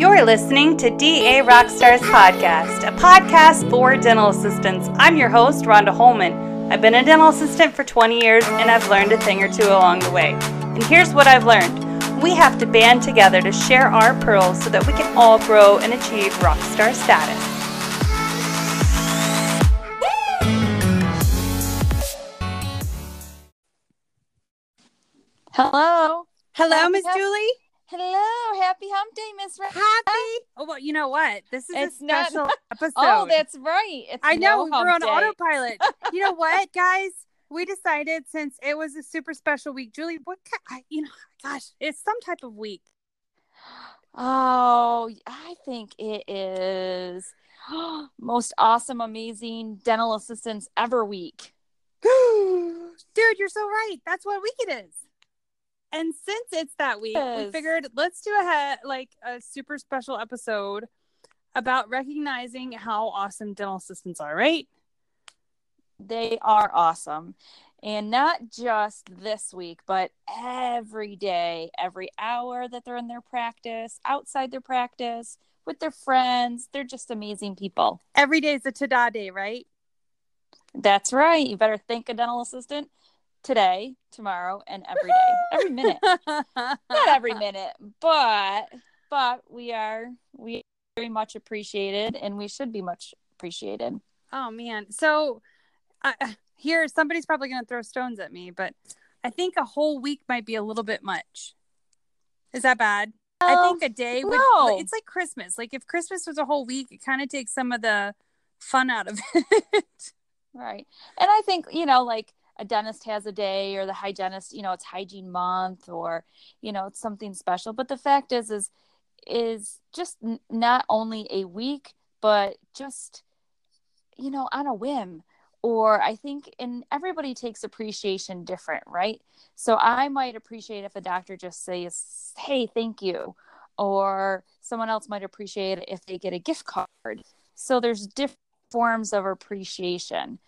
You're listening to DA Rockstars Podcast, a podcast for dental assistants. I'm your host, Rhonda Holman. I've been a dental assistant for 20 years and I've learned a thing or two along the way. And here's what I've learned we have to band together to share our pearls so that we can all grow and achieve rockstar status. Hello. Hello, Miss Julie. Hello. Happy hump day, Miss Ra- Happy. Oh, well, you know what? This is It's a not- special oh, episode. Oh, that's right. It's I know no we're on day. autopilot. you know what, guys? We decided since it was a super special week, Julie. What? ki- I, you know, gosh, it's some type of week. Oh, I think it is most awesome, amazing dental assistants ever week. Dude, you're so right. That's what week it is. And since it's that week, we figured let's do a he- like a super special episode about recognizing how awesome dental assistants are. Right? They are awesome. And not just this week, but every day, every hour that they're in their practice, outside their practice, with their friends. They're just amazing people. Every day is a ta-da day, right? That's right. You better thank a dental assistant today, tomorrow, and every day, every minute. Not every minute, but but we are we are very much appreciated, and we should be much appreciated. Oh man. So uh, here somebody's probably going to throw stones at me, but I think a whole week might be a little bit much. Is that bad? I think a day would no. it's like Christmas. Like if Christmas was a whole week, it kind of takes some of the fun out of it. right, and I think you know, like a dentist has a day, or the hygienist, you know, it's hygiene month, or you know, it's something special. But the fact is, is is just n- not only a week, but just you know, on a whim. Or I think, and everybody takes appreciation different, right? So I might appreciate if a doctor just says, "Hey, thank you," or someone else might appreciate it if they get a gift card. So there's different forms of appreciation.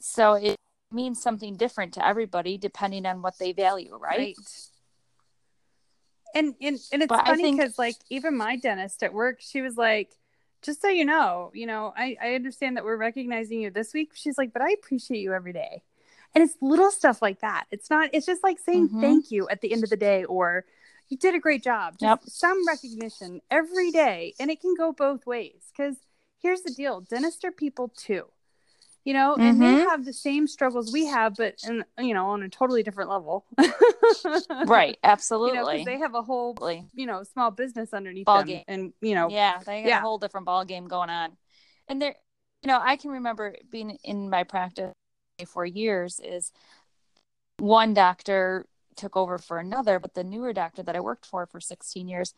So it means something different to everybody depending on what they value, right? And and, and it's But funny think- because like even my dentist at work, she was like, just so you know, you know, I, I understand that we're recognizing you this week. She's like, but I appreciate you every day. And it's little stuff like that. It's not, it's just like saying Mhm. thank you at the end of the day or you did a great job. Just Yep. some recognition every day. And it can go both ways. Because here's the deal dentists are people too. You know, and they Mhm. have the same struggles we have, but in, you know, on a totally different level. Right, You know, absolutely. they have a whole you know small business underneath Ball them game. and you know yeah they got yeah. a whole different ball game going on and there you know i can remember being in my practice for years is one doctor took over for another but the newer doctor that i worked for for 16 years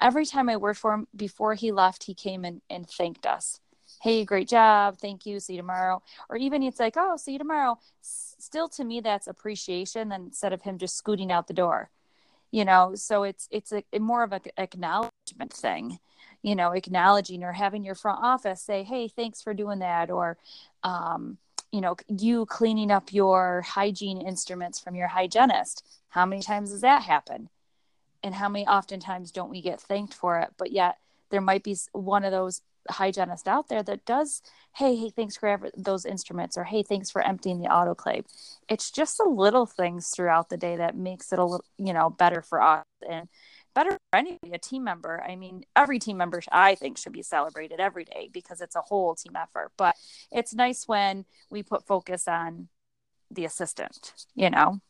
every time i worked for him before he left he came in and thanked us hey great job thank you see you tomorrow. Or even it's like oh see you tomorrow. Still to me that's appreciation instead of him just scooting out the door. You know so it's it's a, more of an acknowledgement thing you know acknowledging or having your front office say hey thanks for doing that. Or um, you know you cleaning up your hygiene instruments from your hygienist. How many times does that happen and how many oftentimes don't we get thanked for it? But yet there might be one of those hygienists out there that does hey hey thanks for those instruments or hey thanks for emptying the autoclave. It's just the little things throughout the day that makes it a little you know better for us and better for anybody a team member. I mean every team member i think should be celebrated every day because it's a whole team effort. But it's nice when we put focus on the assistant you know?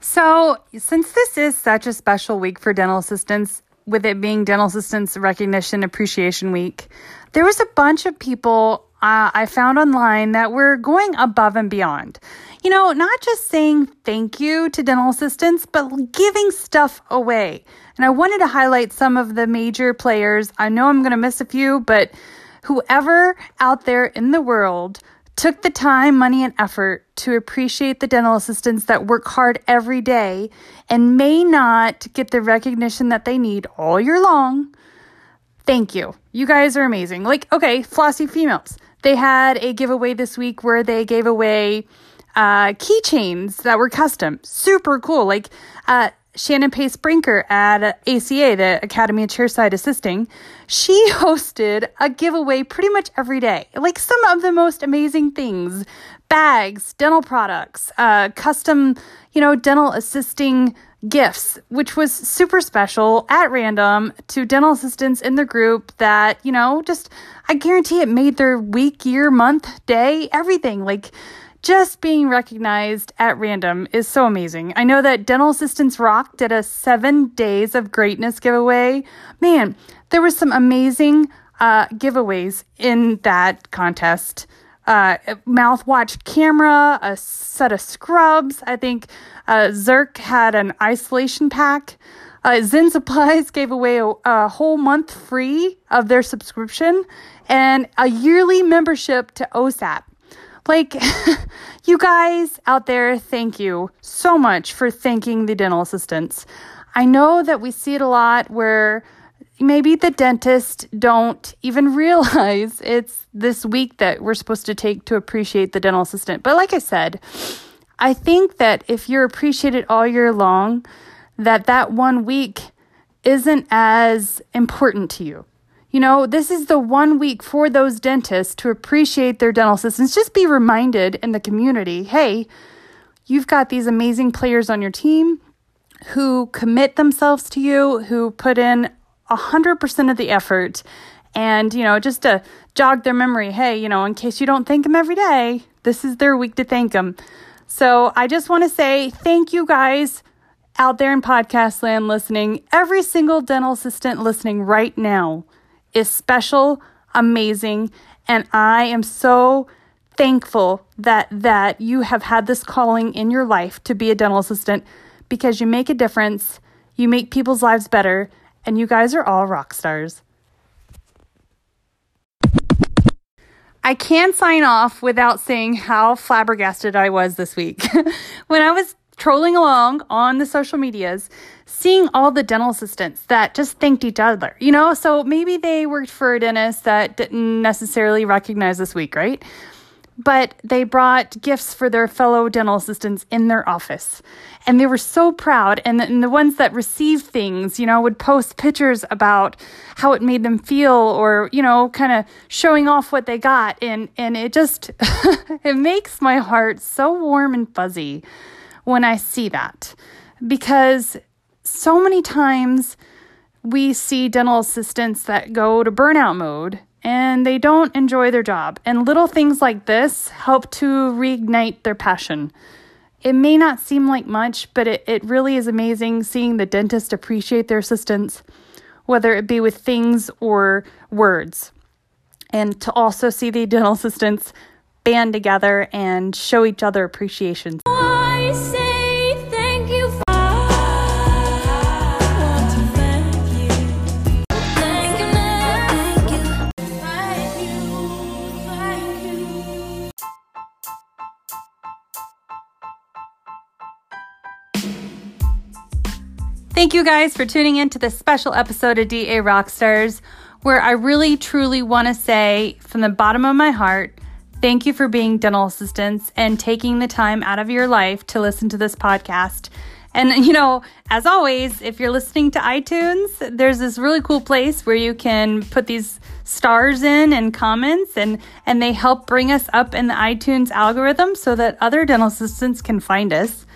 So since this is such a special week for dental assistants with it being dental assistants recognition appreciation week there was a bunch of people uh, i found online that were going above and beyond. You know not just saying thank you to dental assistants but giving stuff away. And i wanted to highlight some of the major players. I know i'm going to miss a few but whoever out there in the world took the time, money, and effort to appreciate the dental assistants that work hard every day and may not get the recognition that they need all year long. Thank you. You guys are amazing. Like, okay, Flossy Females. They had a giveaway this week where they gave away uh, keychains that were custom. Super cool. Like, uh, Shannon Pace Brinker at ACA, the Academy of Chairside Assisting, she hosted a giveaway pretty much every day. Like some of the most amazing things bags, dental products, uh, custom, you know, dental assisting gifts, which was super special at random to dental assistants in the group that, you know, just I guarantee it made their week, year, month, day, everything. Like, just being recognized at random is so amazing. I know that Dental Assistants Rock did a seven days of greatness giveaway. Man, there were some amazing uh, giveaways in that contest. Uh, mouthwatch camera, a set of scrubs. I think uh, Zirc had an isolation pack. Uh, Zen Supplies gave away a, a whole month free of their subscription and a yearly membership to OSAP. Like, you guys out there, thank you so much for thanking the dental assistants. I know that we see it a lot where maybe the dentist don't even realize it's this week that we're supposed to take to appreciate the dental assistant. But like I said, I think that if you're appreciated all year long, that that one week isn't as important to you. You know, this is the one week for those dentists to appreciate their dental assistants. Just be reminded in the community hey, you've got these amazing players on your team who commit themselves to you, who put in 100% of the effort. And, you know, just to jog their memory, hey, you know, in case you don't thank them every day, this is their week to thank them. So I just want to say thank you guys out there in podcast land listening, every single dental assistant listening right now is special, amazing, and I am so thankful that that you have had this calling in your life to be a dental assistant because you make a difference, you make people's lives better, and you guys are all rock stars. I can't sign off without saying how flabbergasted I was this week. when I was trolling along on the social medias, seeing all the dental assistants that just thanked each other, you know? So maybe they worked for a dentist that didn't necessarily recognize this week, right? But they brought gifts for their fellow dental assistants in their office. And they were so proud. And the, and the ones that received things, you know, would post pictures about how it made them feel or, you know, kind of showing off what they got. And, and it just, it makes my heart so warm and fuzzy when I see that because so many times we see dental assistants that go to burnout mode and they don't enjoy their job. And little things like this help to reignite their passion. It may not seem like much, but it, it really is amazing seeing the dentist appreciate their assistants, whether it be with things or words. And to also see the dental assistants band together and show each other appreciation. Thank you guys for tuning in to this special episode of DA Rockstars, where I really truly want to say from the bottom of my heart, thank you for being dental assistants and taking the time out of your life to listen to this podcast. And, you know, as always, if you're listening to iTunes, there's this really cool place where you can put these stars in and comments, and, and they help bring us up in the iTunes algorithm so that other dental assistants can find us.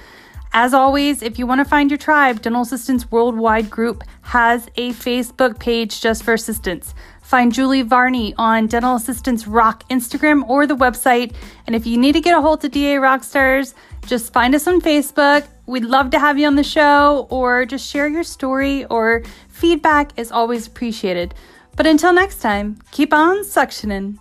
As always, if you want to find your tribe, Dental Assistants Worldwide Group has a Facebook page just for assistants. Find Julie Varney on Dental Assistants Rock Instagram or the website. And if you need to get a hold of DA Rockstars, just find us on Facebook. We'd love to have you on the show or just share your story or feedback is always appreciated. But until next time, keep on suctioning.